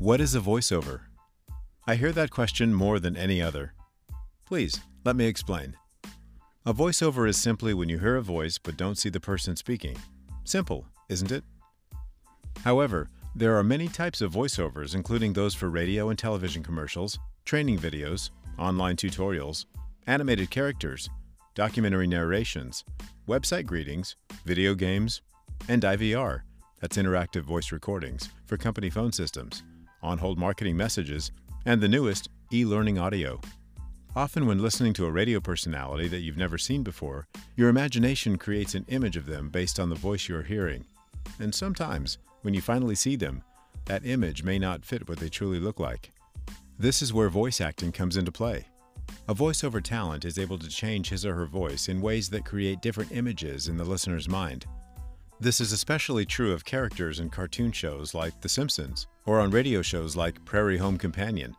What is a voiceover? I hear that question more than any other. Please, let me explain. A voiceover is simply when you hear a voice but don't see the person speaking. Simple, isn't it? However, there are many types of voiceovers, including those for radio and television commercials, training videos, online tutorials, animated characters, documentary narrations, website greetings, video games, and IVR, that's interactive voice recordings, for company phone systems, on hold marketing messages, and the newest, e learning audio. Often, when listening to a radio personality that you've never seen before, your imagination creates an image of them based on the voice you're hearing. And sometimes, when you finally see them, that image may not fit what they truly look like. This is where voice acting comes into play. A voiceover talent is able to change his or her voice in ways that create different images in the listener's mind. This is especially true of characters in cartoon shows like The Simpsons or on radio shows like Prairie Home Companion.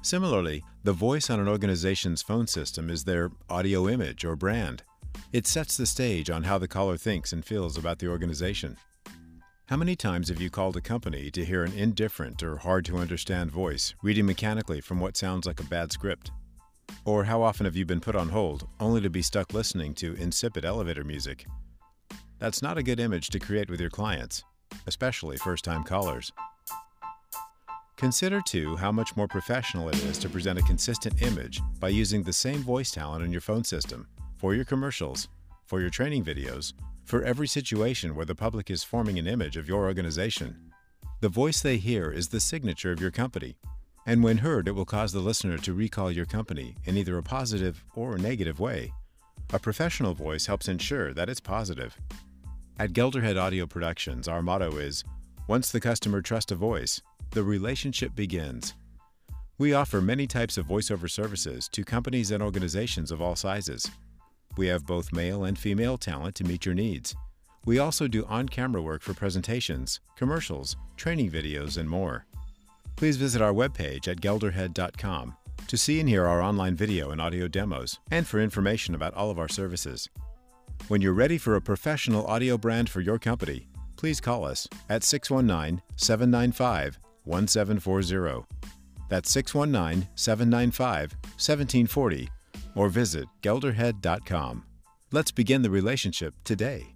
Similarly, the voice on an organization's phone system is their audio image or brand. It sets the stage on how the caller thinks and feels about the organization. How many times have you called a company to hear an indifferent or hard to understand voice reading mechanically from what sounds like a bad script? Or how often have you been put on hold only to be stuck listening to insipid elevator music? That's not a good image to create with your clients, especially first time callers. Consider too how much more professional it is to present a consistent image by using the same voice talent in your phone system, for your commercials, for your training videos, for every situation where the public is forming an image of your organization. The voice they hear is the signature of your company, and when heard, it will cause the listener to recall your company in either a positive or a negative way. A professional voice helps ensure that it's positive. At Gelderhead Audio Productions, our motto is Once the customer trusts a voice, the relationship begins. We offer many types of voiceover services to companies and organizations of all sizes. We have both male and female talent to meet your needs. We also do on camera work for presentations, commercials, training videos, and more. Please visit our webpage at gelderhead.com to see and hear our online video and audio demos and for information about all of our services. When you're ready for a professional audio brand for your company, please call us at 619 795 1740. That's 619 795 1740 or visit gelderhead.com. Let's begin the relationship today.